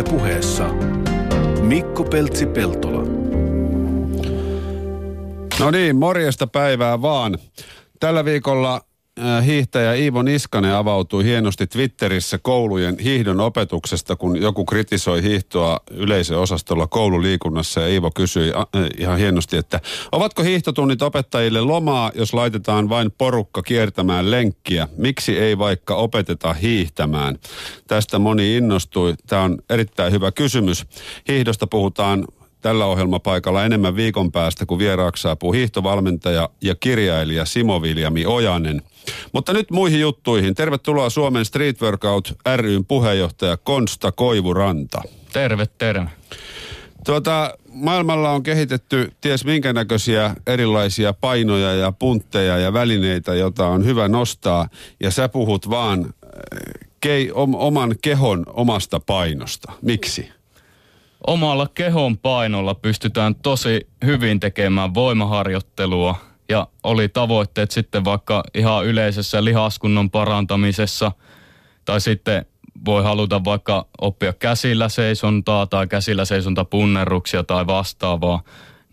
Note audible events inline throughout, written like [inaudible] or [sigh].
Ylepuheessa Mikko Peltsi-Peltola. No niin, morjesta päivää vaan. Tällä viikolla hiihtäjä Iivo Niskanen avautui hienosti Twitterissä koulujen hiihdon opetuksesta, kun joku kritisoi hiihtoa yleisöosastolla koululiikunnassa ja Iivo kysyi ihan hienosti, että ovatko hiihtotunnit opettajille lomaa, jos laitetaan vain porukka kiertämään lenkkiä? Miksi ei vaikka opeteta hiihtämään? Tästä moni innostui. Tämä on erittäin hyvä kysymys. Hiihdosta puhutaan tällä ohjelmapaikalla enemmän viikon päästä, kun vieraaksi saapuu hiihtovalmentaja ja kirjailija Simo Viljami Ojanen. Mutta nyt muihin juttuihin. Tervetuloa Suomen Street Workout ryn puheenjohtaja Konsta Koivuranta. Terve, terve. Tuota, maailmalla on kehitetty ties minkä näköisiä erilaisia painoja ja puntteja ja välineitä, joita on hyvä nostaa. Ja sä puhut vaan äh, kei, om, oman kehon omasta painosta. Miksi? Omalla kehon painolla pystytään tosi hyvin tekemään voimaharjoittelua ja oli tavoitteet sitten vaikka ihan yleisessä lihaskunnon parantamisessa tai sitten voi haluta vaikka oppia käsillä seisontaa tai käsillä seisonta punnerruksia tai vastaavaa,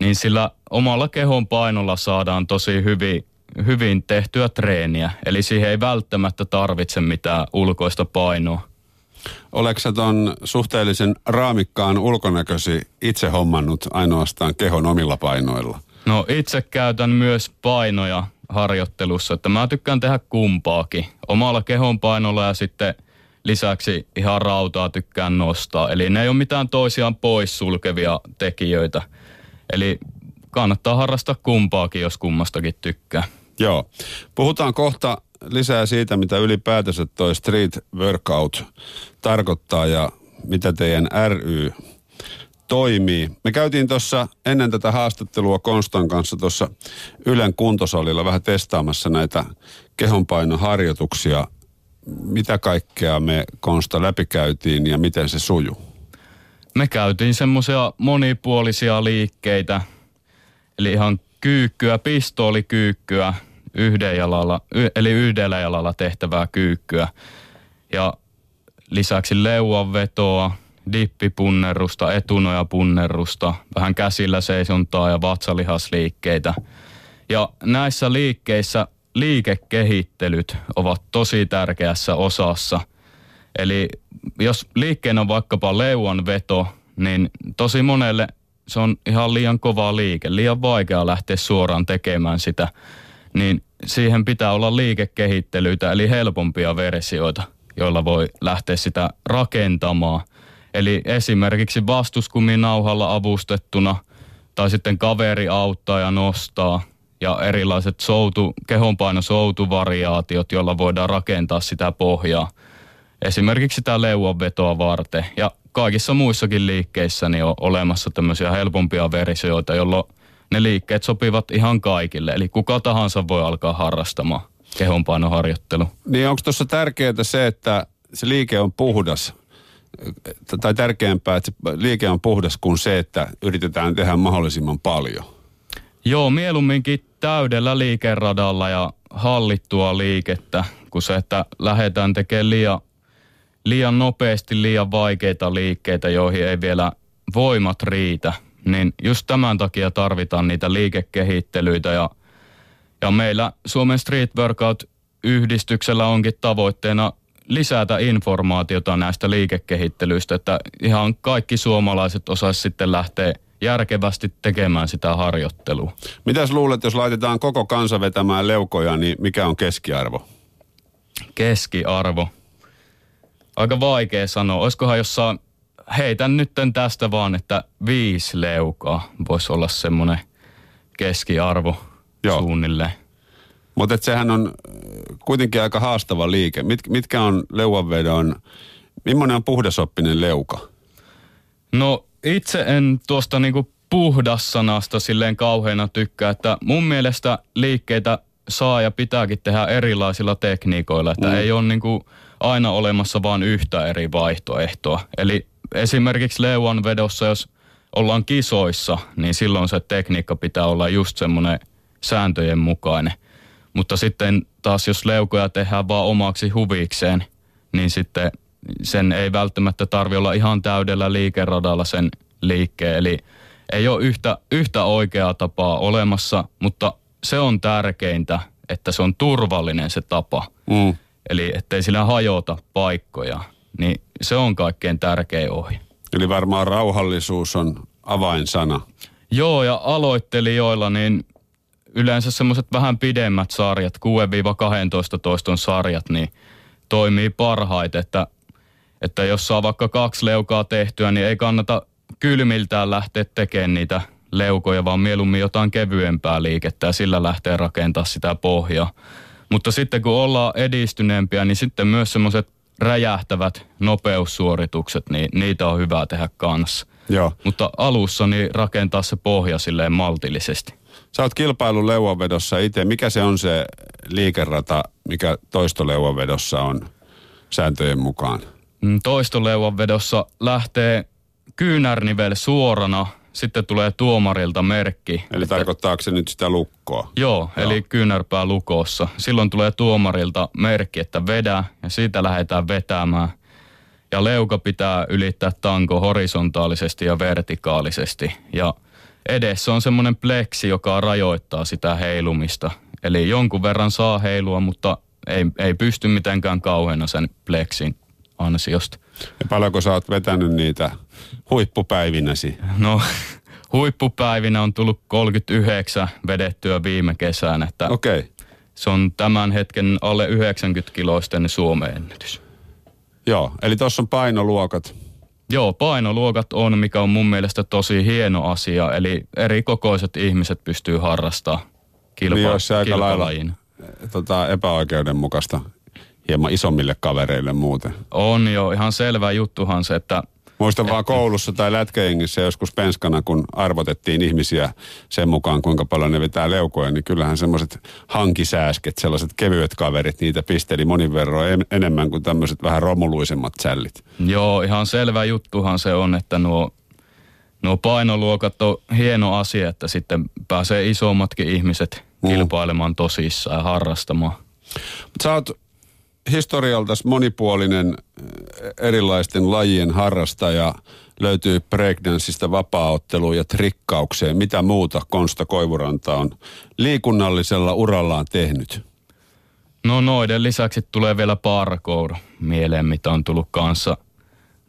niin sillä omalla kehon painolla saadaan tosi hyvin, hyvin tehtyä treeniä. Eli siihen ei välttämättä tarvitse mitään ulkoista painoa. Oletko sä ton suhteellisen raamikkaan ulkonäkösi itse hommannut ainoastaan kehon omilla painoilla? No itse käytän myös painoja harjoittelussa, että mä tykkään tehdä kumpaakin. Omalla kehon painolla ja sitten lisäksi ihan rautaa tykkään nostaa. Eli ne ei ole mitään toisiaan poissulkevia tekijöitä. Eli kannattaa harrastaa kumpaakin, jos kummastakin tykkää. Joo. Puhutaan kohta lisää siitä, mitä ylipäätänsä toi street workout tarkoittaa ja mitä teidän ry toimii. Me käytiin tuossa ennen tätä haastattelua Konstan kanssa tuossa Ylen kuntosalilla vähän testaamassa näitä kehonpainoharjoituksia. Mitä kaikkea me Konsta läpikäytiin ja miten se sujuu? Me käytiin semmoisia monipuolisia liikkeitä, eli ihan kyykkyä, pistoolikyykkyä, yhden jalalla, eli yhdellä jalalla tehtävää kyykkyä. Ja lisäksi leuanvetoa, dippipunnerusta, etunojapunnerusta, vähän käsillä seisontaa ja vatsalihasliikkeitä. Ja näissä liikkeissä liikekehittelyt ovat tosi tärkeässä osassa. Eli jos liikkeen on vaikkapa leuan veto, niin tosi monelle se on ihan liian kova liike, liian vaikea lähteä suoraan tekemään sitä. Niin siihen pitää olla liikekehittelyitä, eli helpompia versioita, joilla voi lähteä sitä rakentamaan – Eli esimerkiksi vastuskuminauhalla avustettuna tai sitten kaveri auttaa ja nostaa ja erilaiset soutu, kehonpainosoutuvariaatiot, joilla voidaan rakentaa sitä pohjaa. Esimerkiksi sitä leuanvetoa varten. Ja kaikissa muissakin liikkeissä niin on olemassa tämmöisiä helpompia versioita, jolloin ne liikkeet sopivat ihan kaikille. Eli kuka tahansa voi alkaa harrastamaan kehonpainoharjoittelu. Niin onko tuossa tärkeää se, että se liike on puhdas? tai tärkeämpää, että se liike on puhdas kuin se, että yritetään tehdä mahdollisimman paljon? Joo, mieluumminkin täydellä liikeradalla ja hallittua liikettä, kuin se, että lähdetään tekemään liian, liian nopeasti liian vaikeita liikkeitä, joihin ei vielä voimat riitä. Niin just tämän takia tarvitaan niitä liikekehittelyitä ja, ja meillä Suomen Street Workout-yhdistyksellä onkin tavoitteena lisätä informaatiota näistä liikekehittelyistä, että ihan kaikki suomalaiset osaisivat sitten lähteä järkevästi tekemään sitä harjoittelua. Mitäs luulet, jos laitetaan koko kansa vetämään leukoja, niin mikä on keskiarvo? Keskiarvo. Aika vaikea sanoa. Olisikohan jossain, heitän nytten tästä vaan, että viisi leukaa voisi olla semmoinen keskiarvo Joo. suunnilleen. Mutta sehän on äh, kuitenkin aika haastava liike. Mit, mitkä on leuanvedon, millainen on puhdasoppinen leuka? No itse en tuosta niinku puhdassanasta silleen kauheena tykkää, että mun mielestä liikkeitä saa ja pitääkin tehdä erilaisilla tekniikoilla, että mm. ei ole niinku aina olemassa vain yhtä eri vaihtoehtoa. Eli esimerkiksi leuan vedossa, jos ollaan kisoissa, niin silloin se tekniikka pitää olla just semmoinen sääntöjen mukainen – mutta sitten taas jos leukoja tehdään vaan omaksi huvikseen, niin sitten sen ei välttämättä tarvi olla ihan täydellä liikeradalla sen liikkeen. Eli ei ole yhtä, yhtä oikeaa tapaa olemassa, mutta se on tärkeintä, että se on turvallinen se tapa. Mm. Eli ettei sillä hajota paikkoja. Niin se on kaikkein tärkein ohje. Eli varmaan rauhallisuus on avainsana. Joo, ja aloittelijoilla niin yleensä semmoiset vähän pidemmät sarjat, 6-12 toiston sarjat, niin toimii parhaiten, että, että jos saa vaikka kaksi leukaa tehtyä, niin ei kannata kylmiltään lähteä tekemään niitä leukoja, vaan mieluummin jotain kevyempää liikettä ja sillä lähtee rakentaa sitä pohjaa. Mutta sitten kun ollaan edistyneempiä, niin sitten myös semmoiset räjähtävät nopeussuoritukset, niin niitä on hyvä tehdä kanssa. Joo. Mutta alussa niin rakentaa se pohja silleen maltillisesti. Sä oot kilpailun leuanvedossa itse. Mikä se on se liikerata, mikä toistoleuanvedossa on sääntöjen mukaan? Mm, Toistoleuvan vedossa lähtee kyynärnivel suorana, sitten tulee tuomarilta merkki. Eli tarkoittaako se nyt sitä lukkoa? Joo, Joo. eli kyynärpää lukossa. Silloin tulee tuomarilta merkki, että vedä ja siitä lähdetään vetämään. Ja leuka pitää ylittää tanko horisontaalisesti ja vertikaalisesti. Ja edessä on semmoinen pleksi, joka rajoittaa sitä heilumista. Eli jonkun verran saa heilua, mutta ei, ei pysty mitenkään kauheana sen pleksin ansiosta. Ja paljonko sä oot vetänyt niitä huippupäivinäsi? No, [laughs] huippupäivinä on tullut 39 vedettyä viime kesänä, että Okei. Okay. se on tämän hetken alle 90 kiloisten Suomen ennätys. Joo, eli tuossa on painoluokat. Joo, painoluokat on, mikä on mun mielestä tosi hieno asia, eli eri kokoiset ihmiset pystyy harrastamaan kilpa- Niin aika lailla eh, tota, epäoikeudenmukaista hieman isommille kavereille muuten. On jo ihan selvä juttuhan se, että Muistan vaan koulussa tai lätkäjengissä joskus penskana, kun arvotettiin ihmisiä sen mukaan, kuinka paljon ne vetää leukoja, niin kyllähän semmoiset hankisääsket, sellaiset kevyet kaverit, niitä pisteli monin verran en- enemmän kuin tämmöiset vähän romuluisemmat sällit. Joo, ihan selvä juttuhan se on, että nuo, nuo painoluokat on hieno asia, että sitten pääsee isommatkin ihmiset Mm. kilpailemaan tosissaan ja harrastamaan. Mut Sä oot historialtas monipuolinen eh, erilaisten lajien harrastaja. Löytyy breakdanceista vapaaotteluun ja trikkaukseen. Mitä muuta Konsta Koivuranta on liikunnallisella urallaan tehnyt? No noiden lisäksi tulee vielä parkour mieleen, mitä on tullut kanssa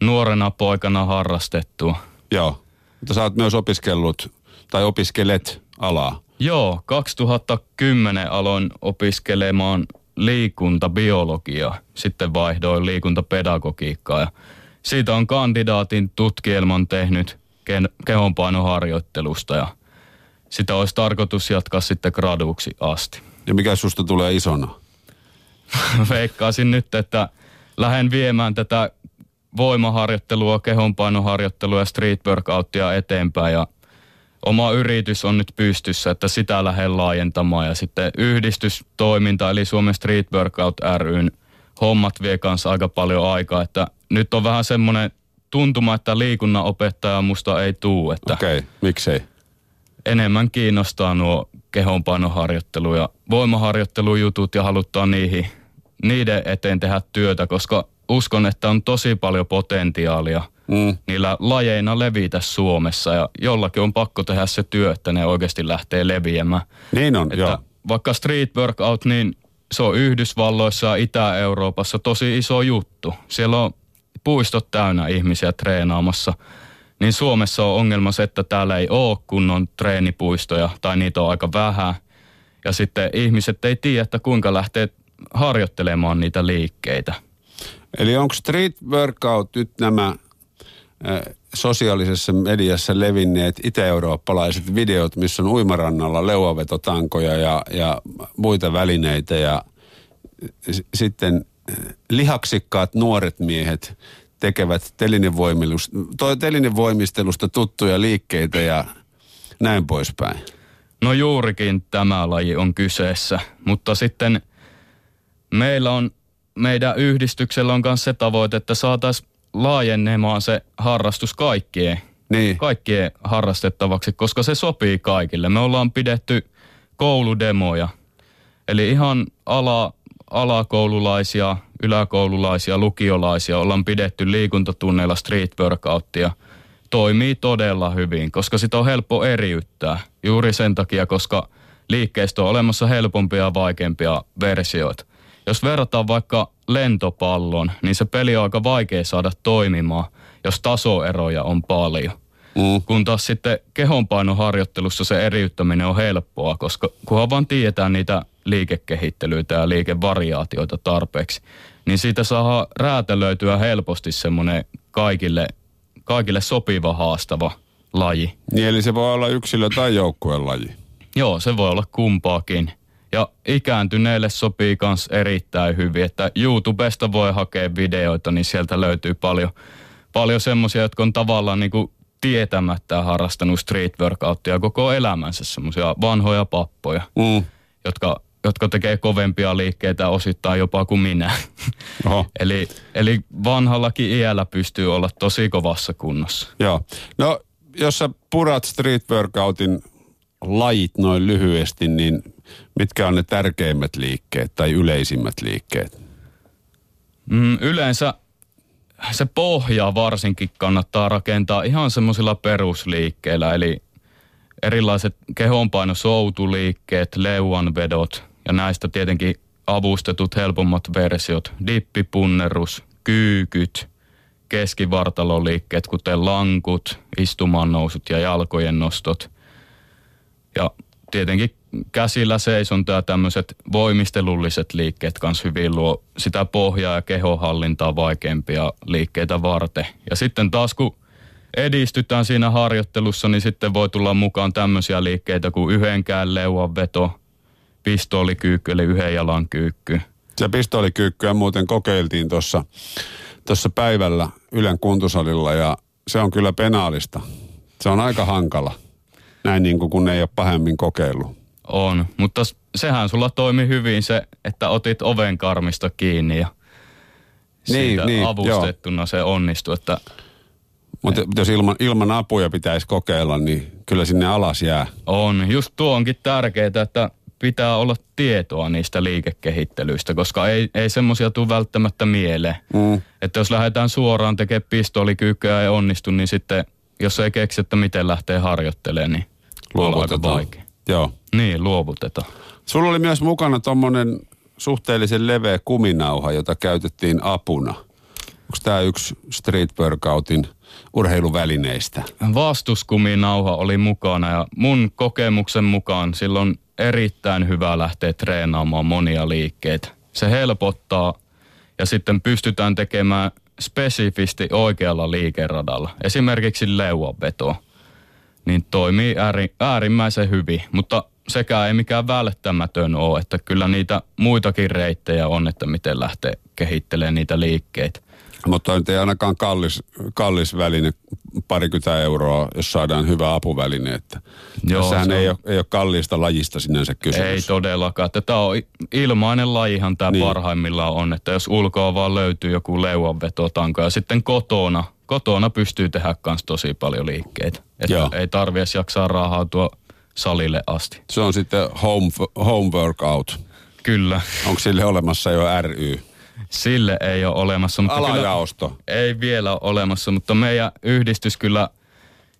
nuorena poikana harrastettua. Joo, mutta sä oot myös opiskellut tai opiskelet alaa. Joo, 2010 aloin opiskelemaan liikuntabiologiaa. Sitten vaihdoin liikuntapedagogiikkaa ja siitä on kandidaatin tutkielman tehnyt ke- kehonpainoharjoittelusta ja sitä olisi tarkoitus jatkaa sitten graduuksi asti. Ja mikä susta tulee isona? [laughs] Veikkaisin nyt, että lähden viemään tätä voimaharjoittelua, kehonpainoharjoittelua ja street workouttia eteenpäin ja oma yritys on nyt pystyssä, että sitä lähden laajentamaan ja sitten yhdistystoiminta eli Suomen Street Workout ryn hommat vie kanssa aika paljon aikaa, että nyt on vähän semmoinen tuntuma, että liikunnan opettaja musta ei tuu, että Okei, okay, miksei? enemmän kiinnostaa nuo kehonpainoharjoittelu ja voimaharjoittelujutut ja halutaan niihin, niiden eteen tehdä työtä, koska uskon, että on tosi paljon potentiaalia Mm. niillä lajeina levitä Suomessa ja jollakin on pakko tehdä se työ, että ne oikeasti lähtee leviämään. Niin on, Että joo. vaikka street workout, niin se on Yhdysvalloissa ja Itä-Euroopassa tosi iso juttu. Siellä on puistot täynnä ihmisiä treenaamassa. Niin Suomessa on ongelma se, että täällä ei ole kunnon treenipuistoja tai niitä on aika vähän. Ja sitten ihmiset ei tiedä, että kuinka lähtee harjoittelemaan niitä liikkeitä. Eli onko street workout nyt nämä sosiaalisessa mediassa levinneet itä-eurooppalaiset videot, missä on uimarannalla leuavetotankoja ja, ja muita välineitä ja s- sitten lihaksikkaat nuoret miehet tekevät telinevoimistelusta tuttuja liikkeitä ja näin poispäin. No juurikin tämä laji on kyseessä, mutta sitten meillä on, meidän yhdistyksellä on myös se tavoite, että saataisiin laajennemaan se harrastus kaikkien, Niin, kaikkien harrastettavaksi, koska se sopii kaikille. Me ollaan pidetty kouludemoja, eli ihan ala, alakoululaisia, yläkoululaisia, lukiolaisia ollaan pidetty liikuntatunneilla street workouttia. Toimii todella hyvin, koska sitä on helppo eriyttää. Juuri sen takia, koska liikkeestä on olemassa helpompia ja vaikeampia versioita. Jos verrataan vaikka lentopallon, niin se peli on aika vaikea saada toimimaan, jos tasoeroja on paljon. Mm. Kun taas sitten kehonpainoharjoittelussa se eriyttäminen on helppoa, koska kunhan vaan tiedetään niitä liikekehittelyitä ja liikevariaatioita tarpeeksi, niin siitä saa räätälöityä helposti semmoinen kaikille, kaikille sopiva haastava laji. Niin eli se voi olla yksilö- tai joukkueen laji. Joo, se voi olla kumpaakin. Ja ikääntyneille sopii myös erittäin hyvin, että YouTubesta voi hakea videoita, niin sieltä löytyy paljon, paljon semmoisia, jotka on tavallaan niin kuin tietämättä harrastanut street workouttia koko elämänsä, semmoisia vanhoja pappoja, mm. jotka, jotka tekee kovempia liikkeitä osittain jopa kuin minä. Oho. [laughs] eli, eli vanhallakin iällä pystyy olla tosi kovassa kunnossa. Joo. No, jos sä purat street workoutin lajit noin lyhyesti, niin mitkä on ne tärkeimmät liikkeet tai yleisimmät liikkeet? Mm, yleensä se pohja varsinkin kannattaa rakentaa ihan semmoisilla perusliikkeillä, eli erilaiset kehonpainosoutuliikkeet, leuanvedot ja näistä tietenkin avustetut helpommat versiot, dippipunnerus, kyykyt, keskivartaloliikkeet, kuten lankut, istumannousut ja jalkojen nostot. Ja tietenkin käsillä seisonta ja tämmöiset voimistelulliset liikkeet kanssa hyvin luo sitä pohjaa ja kehohallintaa vaikeampia liikkeitä varten. Ja sitten taas kun edistytään siinä harjoittelussa, niin sitten voi tulla mukaan tämmöisiä liikkeitä kuin yhdenkään leuan veto, pistoolikyykky eli yhden jalan kyykky. Se pistoolikyykkyä muuten kokeiltiin tuossa tuossa päivällä Ylen kuntosalilla ja se on kyllä penaalista. Se on aika hankala, näin niin kuin kun ei ole pahemmin kokeillut. On, mutta sehän sulla toimi hyvin se, että otit oven karmista kiinni ja niin, siitä niin, avustettuna joo. se onnistui. Että mutta jos ilman, ilman apuja pitäisi kokeilla, niin kyllä sinne alas jää. On, just tuo onkin tärkeää, että pitää olla tietoa niistä liikekehittelyistä, koska ei, ei semmoisia tule välttämättä mieleen. Mm. Että jos lähdetään suoraan tekemään pistoolikyykkyä ja onnistu, niin sitten jos ei keksi, että miten lähtee harjoittelemaan, niin on aika vaikea. Joo. Niin, luovutetaan. Sulla oli myös mukana tuommoinen suhteellisen leveä kuminauha, jota käytettiin apuna. Onko tämä yksi street workoutin urheiluvälineistä? Vastuskuminauha oli mukana ja mun kokemuksen mukaan silloin erittäin hyvä lähteä treenaamaan monia liikkeitä. Se helpottaa ja sitten pystytään tekemään spesifisti oikealla liikeradalla. Esimerkiksi leuanveto. Niin toimii äärimmäisen hyvin, mutta sekä ei mikään välttämätön ole, että kyllä niitä muitakin reittejä on, että miten lähtee kehittelemään niitä liikkeitä. Mutta nyt ei ainakaan kallis, kallis väline, parikymmentä euroa, jos saadaan hyvä apuväline. Että Joo, Tässähän ei, ole, ei ole kalliista lajista sinänsä kysymys. Ei todellakaan. Tämä on ilmainen lajihan tämä niin. parhaimmillaan on, että jos ulkoa vaan löytyy joku leuanvetotanko ja sitten kotona, kotona pystyy tehdä myös tosi paljon liikkeitä. Että Joo. ei tarvitse jaksaa rahautua salille asti. Se on sitten home, home workout. Kyllä. Onko sille olemassa jo ry? Sille ei ole olemassa. Mutta Alajaosto? Kyllä, ei vielä ole olemassa, mutta meidän yhdistys kyllä,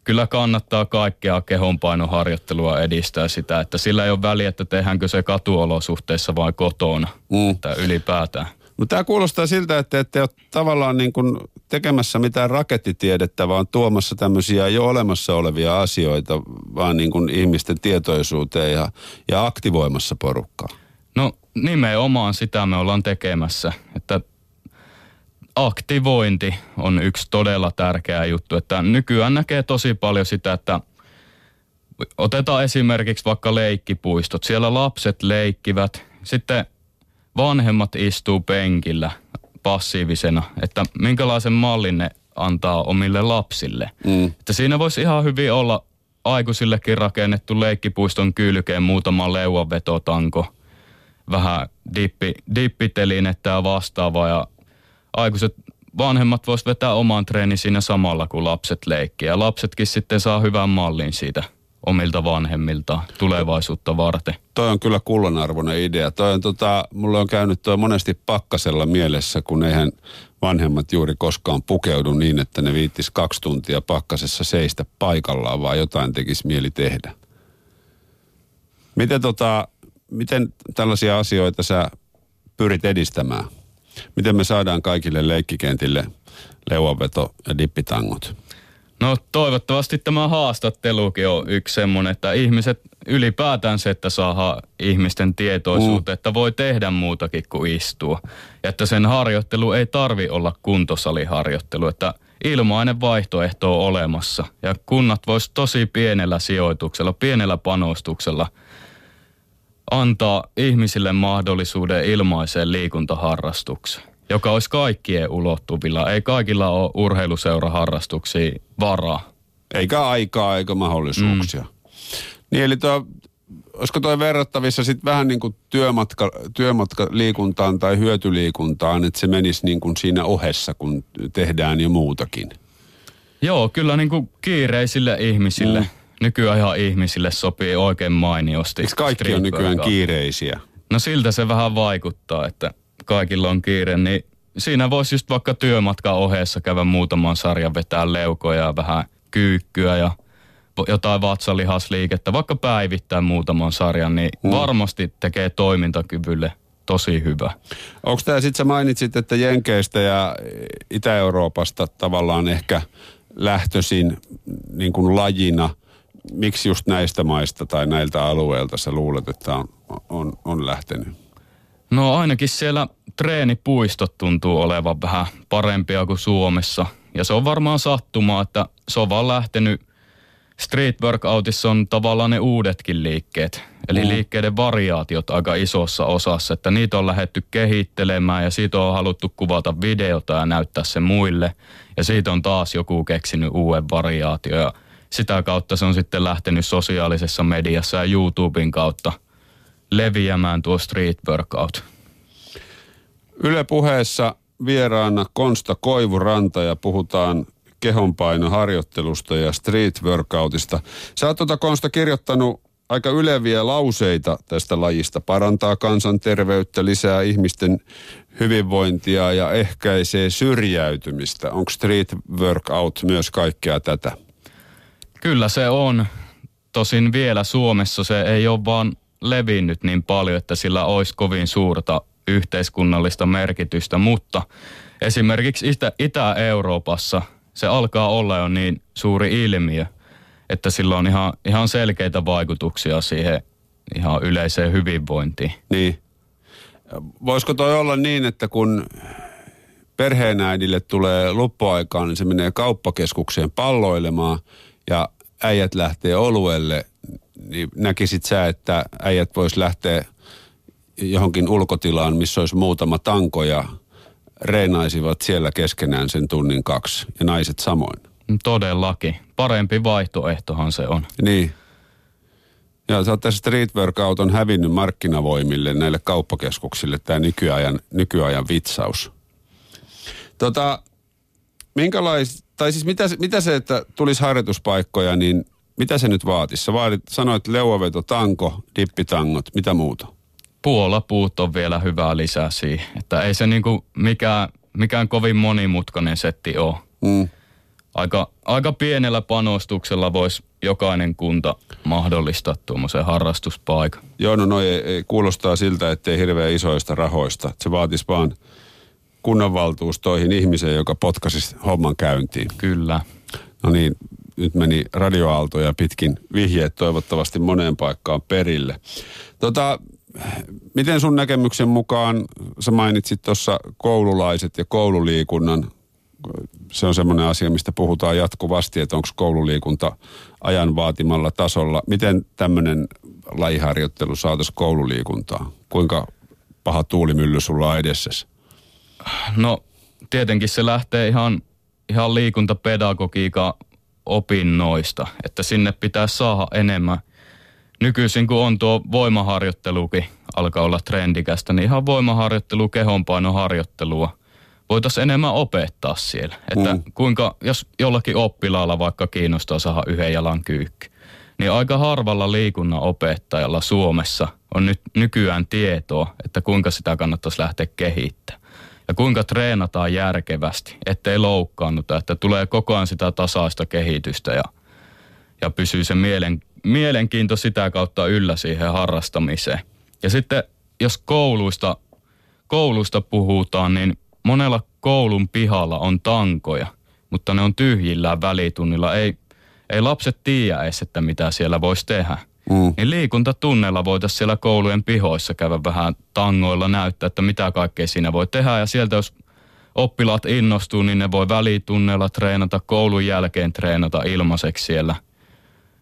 kyllä kannattaa kaikkea kehonpainoharjoittelua edistää sitä, että sillä ei ole väliä, että tehdäänkö se katuolosuhteissa vai kotona mm. tai ylipäätään. No tämä kuulostaa siltä, että ette ole tavallaan niin kuin tekemässä mitään rakettitiedettä, vaan tuomassa tämmöisiä jo olemassa olevia asioita vaan niin kuin ihmisten tietoisuuteen ja, ja aktivoimassa porukkaa. No nimenomaan sitä me ollaan tekemässä, että aktivointi on yksi todella tärkeä juttu, että nykyään näkee tosi paljon sitä, että otetaan esimerkiksi vaikka leikkipuistot. Siellä lapset leikkivät, sitten vanhemmat istuu penkillä passiivisena, että minkälaisen mallin ne antaa omille lapsille. Mm. Että siinä voisi ihan hyvin olla aikuisillekin rakennettu leikkipuiston kylkeen muutama leuanvetotanko – vähän dippi, dippitelinettä ja vastaavaa ja aikuiset vanhemmat vois vetää oman treeni siinä samalla, kun lapset leikkiä. Ja lapsetkin sitten saa hyvän mallin siitä omilta vanhemmilta tulevaisuutta varten. Toi on kyllä kullanarvoinen idea. Toi on, tota, mulle on käynyt toi monesti pakkasella mielessä, kun eihän vanhemmat juuri koskaan pukeudu niin, että ne viittis kaksi tuntia pakkasessa seistä paikallaan, vaan jotain tekisi mieli tehdä. Miten, tota, miten tällaisia asioita sä pyrit edistämään? Miten me saadaan kaikille leikkikentille leuanveto ja dippitangot? No toivottavasti tämä haastattelukin on yksi semmoinen, että ihmiset ylipäätään se, että saa ihmisten tietoisuutta, mm. että voi tehdä muutakin kuin istua. Ja että sen harjoittelu ei tarvi olla kuntosaliharjoittelu, että ilmainen vaihtoehto on olemassa. Ja kunnat vois tosi pienellä sijoituksella, pienellä panostuksella antaa ihmisille mahdollisuuden ilmaiseen liikuntaharrastukseen joka olisi kaikkien ulottuvilla. Ei kaikilla ole urheiluseuraharrastuksia varaa. Eikä aikaa eikä mahdollisuuksia. Mm. Niin eli tuo, olisiko toi verrattavissa sitten vähän niin kuin työmatka, työmatkaliikuntaan tai hyötyliikuntaan, että se menisi niin kuin siinä ohessa, kun tehdään jo muutakin? Joo, kyllä niin kuin kiireisille ihmisille, mm. Nykyään ihan ihmisille sopii oikein mainiosti. Eikö kaikki on nykyään kiireisiä? No siltä se vähän vaikuttaa, että kaikilla on kiire, niin siinä voisi just vaikka työmatkan ohessa käydä muutaman sarjan vetää leukoja ja vähän kyykkyä ja jotain vatsalihasliikettä, vaikka päivittää muutaman sarjan, niin mm. varmasti tekee toimintakyvylle tosi hyvä. Onko tämä sitten, sä mainitsit, että Jenkeistä ja Itä-Euroopasta tavallaan ehkä lähtöisin niin kuin lajina. Miksi just näistä maista tai näiltä alueilta sä luulet, että on, on, on lähtenyt? No ainakin siellä treenipuistot tuntuu olevan vähän parempia kuin Suomessa. Ja se on varmaan sattumaa, että se on vaan lähtenyt, street workoutissa on tavallaan ne uudetkin liikkeet. Eli mm. liikkeiden variaatiot aika isossa osassa, että niitä on lähetty kehittelemään ja siitä on haluttu kuvata videota ja näyttää se muille. Ja siitä on taas joku keksinyt uuden variaatio ja sitä kautta se on sitten lähtenyt sosiaalisessa mediassa ja YouTuben kautta leviämään tuo street workout. Yle puheessa vieraana Konsta Koivuranta ja puhutaan kehonpainoharjoittelusta ja street workoutista. Sä oot tuota Konsta kirjoittanut aika yleviä lauseita tästä lajista. Parantaa kansanterveyttä, lisää ihmisten hyvinvointia ja ehkäisee syrjäytymistä. Onko street workout myös kaikkea tätä? Kyllä se on. Tosin vielä Suomessa se ei ole vaan levinnyt niin paljon, että sillä olisi kovin suurta yhteiskunnallista merkitystä, mutta esimerkiksi Itä- Itä-Euroopassa se alkaa olla jo niin suuri ilmiö, että sillä on ihan, ihan selkeitä vaikutuksia siihen ihan yleiseen hyvinvointiin. Niin. Voisiko toi olla niin, että kun perheenäidille tulee loppuaikaan, niin se menee kauppakeskukseen palloilemaan ja äijät lähtee oluelle, niin näkisit sä, että äijät vois lähteä johonkin ulkotilaan, missä olisi muutama tanko ja reenaisivat siellä keskenään sen tunnin kaksi ja naiset samoin. Todellakin. Parempi vaihtoehtohan se on. Niin. Ja sä tässä street workout on hävinnyt markkinavoimille näille kauppakeskuksille tämä nykyajan, nykyajan vitsaus. Tota, minkälais, tai siis mitä, mitä se, että tulisi harjoituspaikkoja, niin mitä se nyt vaatisi? Sä vaadit, sanoit leuaveto, tanko, dippitangot, mitä muuta? puolapuut on vielä hyvää lisää siihen. Että ei se niinku mikään, mikään kovin monimutkainen setti ole. Mm. Aika, aika pienellä panostuksella voisi jokainen kunta mahdollistaa tuommoisen harrastuspaikan. Joo, no noin ei, ei, kuulostaa siltä, ettei hirveän isoista rahoista. Se vaatisi vaan kunnanvaltuustoihin ihmisen, joka potkaisi homman käyntiin. Kyllä. No niin, nyt meni radioaaltoja pitkin vihjeet toivottavasti moneen paikkaan perille. Tota, miten sun näkemyksen mukaan, sä mainitsit tuossa koululaiset ja koululiikunnan, se on semmoinen asia, mistä puhutaan jatkuvasti, että onko koululiikunta ajan vaatimalla tasolla. Miten tämmöinen lajiharjoittelu saataisiin koululiikuntaa? Kuinka paha tuulimylly sulla on edessäsi? No tietenkin se lähtee ihan, ihan liikuntapedagogiikan opinnoista, että sinne pitää saada enemmän nykyisin kun on tuo voimaharjoittelukin alkaa olla trendikästä, niin ihan voimaharjoittelu, kehonpainoharjoittelua voitaisiin enemmän opettaa siellä. Että mm. kuinka, jos jollakin oppilaalla vaikka kiinnostaa saada yhden jalan kyykky, niin aika harvalla liikunnan opettajalla Suomessa on nyt nykyään tietoa, että kuinka sitä kannattaisi lähteä kehittämään. Ja kuinka treenataan järkevästi, ettei loukkaannuta, että tulee koko ajan sitä tasaista kehitystä ja, ja pysyy se mielen, mielenkiinto sitä kautta yllä siihen harrastamiseen. Ja sitten jos kouluista, kouluista puhutaan, niin monella koulun pihalla on tankoja, mutta ne on tyhjillään välitunnilla. Ei, ei lapset tiedä edes, että mitä siellä voisi tehdä. Mm. Niin liikuntatunnella voitaisiin siellä koulujen pihoissa käydä vähän tangoilla näyttää, että mitä kaikkea siinä voi tehdä. Ja sieltä jos oppilaat innostuu, niin ne voi välitunnella treenata, koulun jälkeen treenata ilmaiseksi siellä.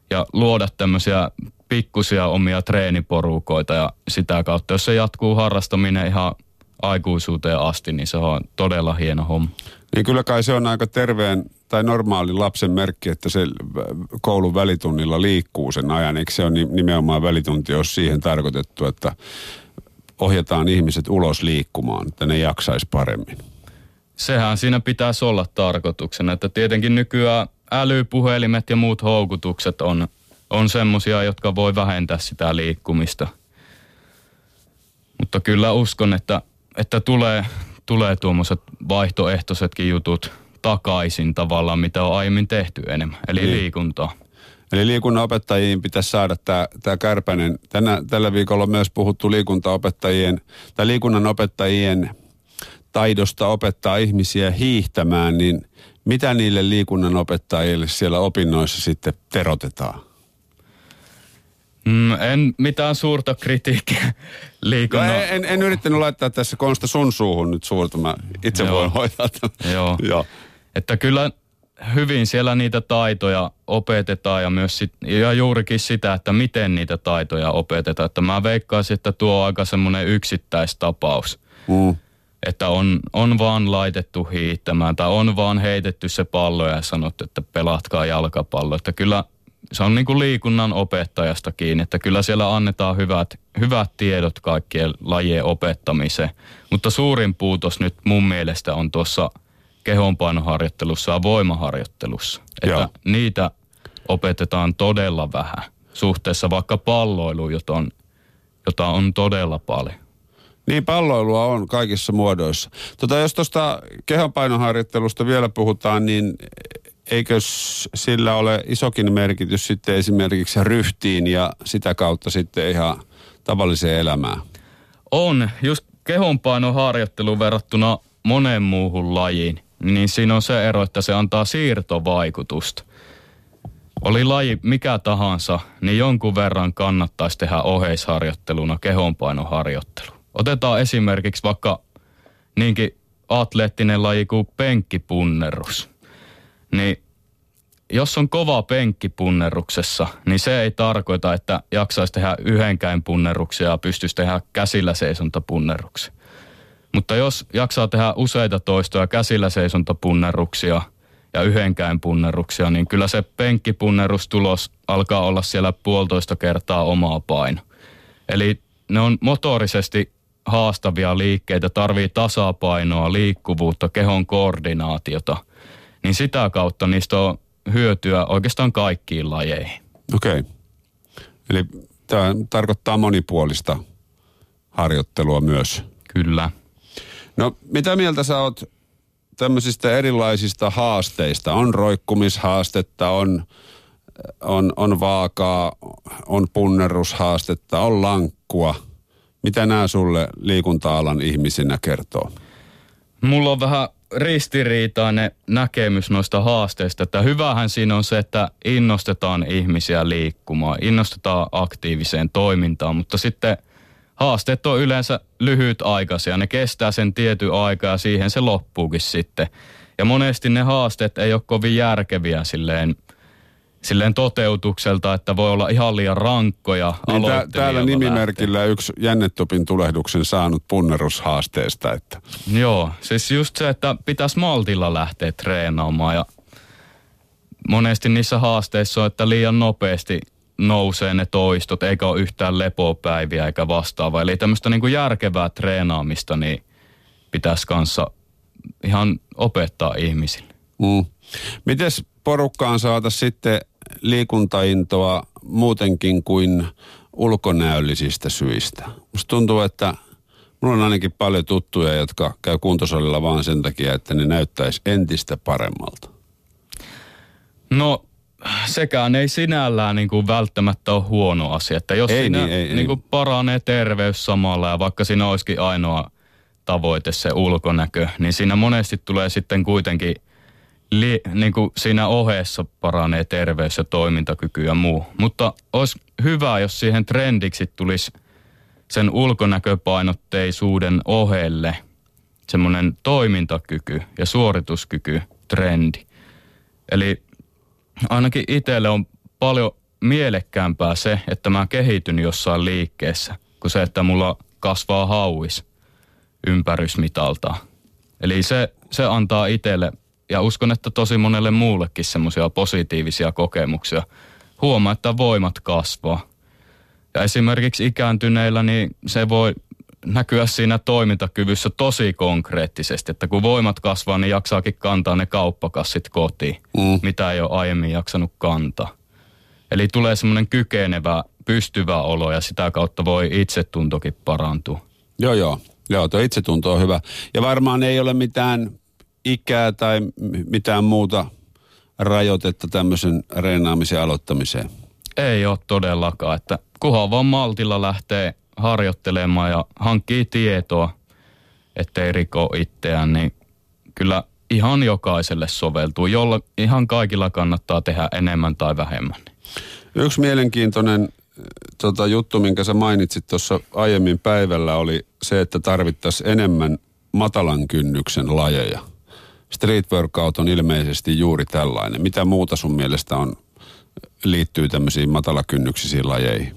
Ja luoda tämmöisiä pikkusia omia treeniporukoita ja sitä kautta, jos se jatkuu harrastaminen ihan aikuisuuteen asti, niin se on todella hieno homma. Niin kyllä kai se on aika terveen tai normaali lapsen merkki, että se koulun välitunnilla liikkuu sen ajan. Eikö se on nimenomaan välitunti, jos siihen tarkoitettu, että ohjataan ihmiset ulos liikkumaan, että ne jaksaisi paremmin? Sehän siinä pitäisi olla tarkoituksena, että tietenkin nykyään älypuhelimet ja muut houkutukset on, on semmoisia, jotka voi vähentää sitä liikkumista. Mutta kyllä uskon, että, että tulee, tulee tuommoiset vaihtoehtoisetkin jutut takaisin tavallaan, mitä on aiemmin tehty enemmän, eli niin. liikuntaa. Eli liikunnan opettajiin pitäisi saada tämä, tämä Kärpänen. Tänä, tällä viikolla on myös puhuttu liikuntaopettajien tai liikunnan opettajien taidosta opettaa ihmisiä hiihtämään, niin mitä niille liikunnan opettajille siellä opinnoissa sitten terotetaan? Mm, en mitään suurta kritiikkiä [laughs] liikunnan. No, en, en, en yrittänyt laittaa tässä konsta sun suuhun nyt suurta. Mä itse Joo. voin hoitaa tämän. Joo. [laughs] Joo. Että kyllä hyvin siellä niitä taitoja opetetaan ja myös sit, ja juurikin sitä, että miten niitä taitoja opetetaan. Että mä veikkaisin, että tuo on aika semmoinen yksittäistapaus. Mm. Että on, on vaan laitettu hiihtämään tai on vaan heitetty se pallo ja sanottu, että pelatkaa jalkapallo. Että kyllä se on niin kuin liikunnan opettajasta kiinni, että kyllä siellä annetaan hyvät, hyvät tiedot kaikkien lajien opettamiseen. Mutta suurin puutos nyt mun mielestä on tuossa kehonpainoharjoittelussa ja voimaharjoittelussa. Että Joo. niitä opetetaan todella vähän suhteessa vaikka palloiluun, jota on, jota on todella paljon. Niin, palloilua on kaikissa muodoissa. Tota, jos tuosta kehonpainoharjoittelusta vielä puhutaan, niin eikö sillä ole isokin merkitys sitten esimerkiksi ryhtiin ja sitä kautta sitten ihan tavalliseen elämään? On. Just kehonpainoharjoittelu verrattuna moneen muuhun lajiin, niin siinä on se ero, että se antaa siirtovaikutusta. Oli laji mikä tahansa, niin jonkun verran kannattaisi tehdä oheisharjoitteluna kehonpainoharjoittelu. Otetaan esimerkiksi vaikka niinkin atleettinen laji kuin penkkipunnerus. Niin jos on kova penkki punneruksessa, niin se ei tarkoita, että jaksaisi tehdä yhdenkään punneruksia ja pystyisi tehdä käsillä seisontapunneruksia. Mutta jos jaksaa tehdä useita toistoja käsillä seisontapunneruksia ja yhdenkään punneruksia, niin kyllä se penkkipunnerustulos alkaa olla siellä puolitoista kertaa omaa paino. Eli ne on motorisesti haastavia liikkeitä, tarvii tasapainoa, liikkuvuutta, kehon koordinaatiota. Niin sitä kautta niistä on hyötyä oikeastaan kaikkiin lajeihin. Okei. Okay. Eli tämä tarkoittaa monipuolista harjoittelua myös. Kyllä. No mitä mieltä sä oot tämmöisistä erilaisista haasteista? On roikkumishaastetta, on, on, on vaakaa, on punnerushaastetta, on lankkua. Mitä nämä sulle liikunta-alan ihmisinä kertoo? Mulla on vähän ristiriitainen näkemys noista haasteista. Että hyvähän siinä on se, että innostetaan ihmisiä liikkumaan, innostetaan aktiiviseen toimintaan, mutta sitten haasteet on yleensä lyhytaikaisia. Ne kestää sen tietyn aikaa ja siihen se loppuukin sitten. Ja monesti ne haasteet ei ole kovin järkeviä silleen, silleen toteutukselta, että voi olla ihan liian rankkoja niin tä- Täällä nimimerkillä lähtee. yksi jännetupin tulehduksen saanut punnerushaasteesta. Että. Joo, siis just se, että pitäisi maltilla lähteä treenaamaan ja monesti niissä haasteissa on, että liian nopeasti nousee ne toistot, eikä ole yhtään lepopäiviä eikä vastaavaa. Eli tämmöistä niin kuin järkevää treenaamista niin pitäisi kanssa ihan opettaa ihmisille. Mm. Mites porukkaan saata sitten liikuntaintoa muutenkin kuin ulkonäöllisistä syistä. Musta tuntuu, että mulla on ainakin paljon tuttuja, jotka käy kuntosalilla vaan sen takia, että ne näyttäisi entistä paremmalta. No sekään ei sinällään niin kuin välttämättä ole huono asia. Että jos Ei siinä niin, ei, niin kuin paranee terveys samalla ja vaikka siinä olisikin ainoa tavoite se ulkonäkö, niin siinä monesti tulee sitten kuitenkin li, niin kuin siinä ohessa paranee terveys ja toimintakyky ja muu. Mutta olisi hyvä, jos siihen trendiksi tulisi sen ulkonäköpainotteisuuden ohelle semmoinen toimintakyky ja suorituskyky trendi. Eli ainakin itselle on paljon mielekkäämpää se, että mä kehityn jossain liikkeessä, kuin se, että mulla kasvaa hauis ympärysmitalta. Eli se, se antaa itselle, ja uskon, että tosi monelle muullekin semmoisia positiivisia kokemuksia. Huomaa, että voimat kasvaa. Ja esimerkiksi ikääntyneillä, niin se voi näkyä siinä toimintakyvyssä tosi konkreettisesti, että kun voimat kasvaa, niin jaksaakin kantaa ne kauppakassit kotiin, Mm. mitä ei ole aiemmin jaksanut kantaa. Eli tulee semmoinen kykenevä, pystyvä olo ja sitä kautta voi itsetuntokin parantua. Joo, joo. Joo, tuo itsetunto on hyvä. Ja varmaan ei ole mitään ikää tai mitään muuta rajoitetta tämmöisen reenaamisen aloittamiseen. Ei ole todellakaan, että kunhan vaan maltilla lähtee harjoittelemaan ja hankkii tietoa, ettei riko itseään, niin kyllä ihan jokaiselle soveltuu. Jolla ihan kaikilla kannattaa tehdä enemmän tai vähemmän. Yksi mielenkiintoinen äh, tota, juttu, minkä sä mainitsit tuossa aiemmin päivällä, oli se, että tarvittaisiin enemmän matalan kynnyksen lajeja. Street workout on ilmeisesti juuri tällainen. Mitä muuta sun mielestä on, liittyy tämmöisiin matalakynnyksisiin lajeihin?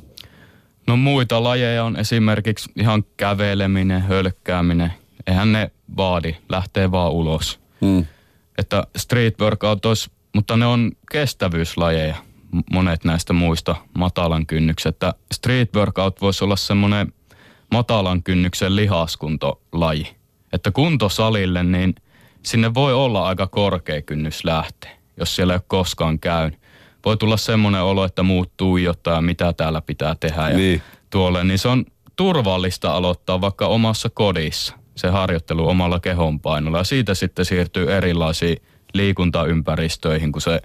No muita lajeja on esimerkiksi ihan käveleminen, hölkkääminen. Eihän ne vaadi, lähtee vaan ulos. Hmm. Että street workout olisi, mutta ne on kestävyyslajeja, monet näistä muista matalan kynnykset. Että street workout voisi olla semmoinen matalan kynnyksen lihaskuntolaji. Että kuntosalille, niin sinne voi olla aika korkea kynnys lähteä, jos siellä ei ole koskaan käynyt. Voi tulla semmoinen olo, että muut tuijottaa mitä täällä pitää tehdä ja Niin. tuolle. Niin se on turvallista aloittaa vaikka omassa kodissa se harjoittelu omalla kehonpainolla. Ja siitä sitten siirtyy erilaisiin liikuntaympäristöihin, kun se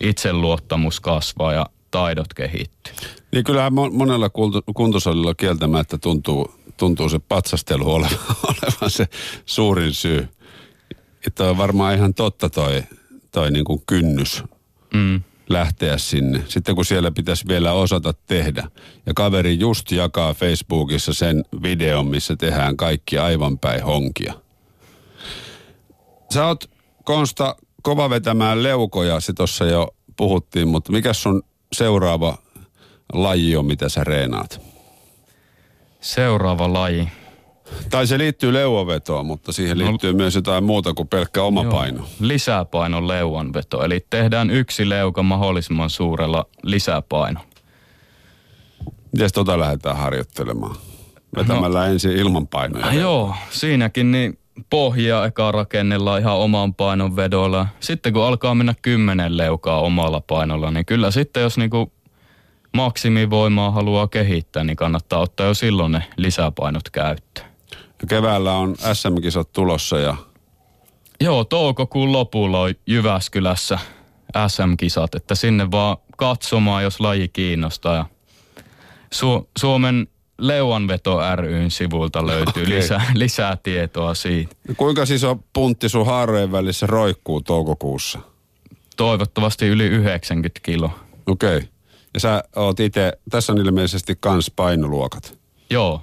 itseluottamus kasvaa ja taidot kehittyy. Niin kyllähän mo- monella kuntosalilla kieltämättä tuntuu, tuntuu se patsastelu olevan, [laughs] olevan se suurin syy. Että on varmaan ihan totta toi, toi niin kuin kynnys Mm. lähteä sinne. Sitten kun siellä pitäisi vielä osata tehdä. Ja kaveri just jakaa Facebookissa sen videon, missä tehdään kaikki aivan päin honkia. Sä oot Konsta kova vetämään leukoja, se tuossa jo puhuttiin, mutta mikä sun seuraava laji on, mitä sä reenaat? Seuraava laji. Tai se liittyy leuavetoon, mutta siihen liittyy myös jotain muuta kuin pelkkä oma Joo. paino. Lisäpainon leuanveto. Eli tehdään yksi leuka mahdollisimman suurella lisäpaino. Miten tota lähdetään harjoittelemaan? Vetämällä no. ensin ilman painoja. Joo, siinäkin niin pohjaa eka rakennellaan ihan oman painon vedolla. Sitten kun alkaa mennä kymmenen leukaa omalla painolla, niin kyllä sitten jos niinku maksimivoimaa haluaa kehittää, niin kannattaa ottaa jo silloin ne lisäpainot käyttöön. Keväällä on SM-kisat tulossa ja Joo, toukokuun lopulla on Jyväskylässä SM-kisat, että sinne vaan katsomaan, jos laji kiinnostaa. Ja Su- Suomen Leuanveto ryn sivuilta löytyy Okei. lisää, lisää tietoa siitä. kuinka iso puntti sun haarojen välissä roikkuu toukokuussa? Toivottavasti yli 90 kilo. Okei. Okay. Ja sä oot itse, tässä on ilmeisesti kans painoluokat. Joo,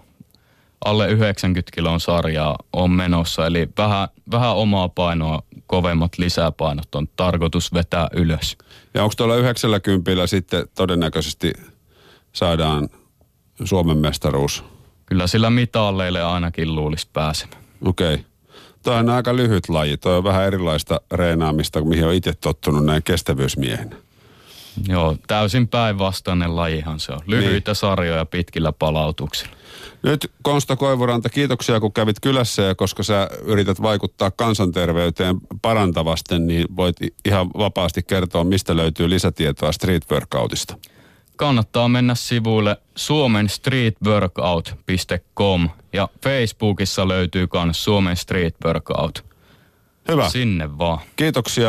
alle 90 kilon sarjaa on menossa, eli vähän, vähän omaa painoa, kovemmat lisäpainot on tarkoitus vetää ylös. Ja onko tuolla 90 sitten todennäköisesti saadaan Suomen mestaruus? Kyllä sillä mitalleille ainakin luulisi pääsemään. Okei. Okay. Tuo on aika lyhyt laji. Tuo on vähän erilaista reenaamista, mihin on itse tottunut näin kestävyysmiehenä. Joo, täysin päinvastainen lajihan se on. Lyhyitä niin. sarjoja pitkillä palautuksilla. Nyt Konsta Koivuranta, kiitoksia kun kävit kylässä ja koska sä yrität vaikuttaa kansanterveyteen parantavasti, niin voit ihan vapaasti kertoa, mistä löytyy lisätietoa street workoutista. kannattaa mennä sivuille suomenstreetworkout.com ja Facebookissa löytyy myös Suomen Street Workout. Hyvä. Sinne vaan. Kiitoksia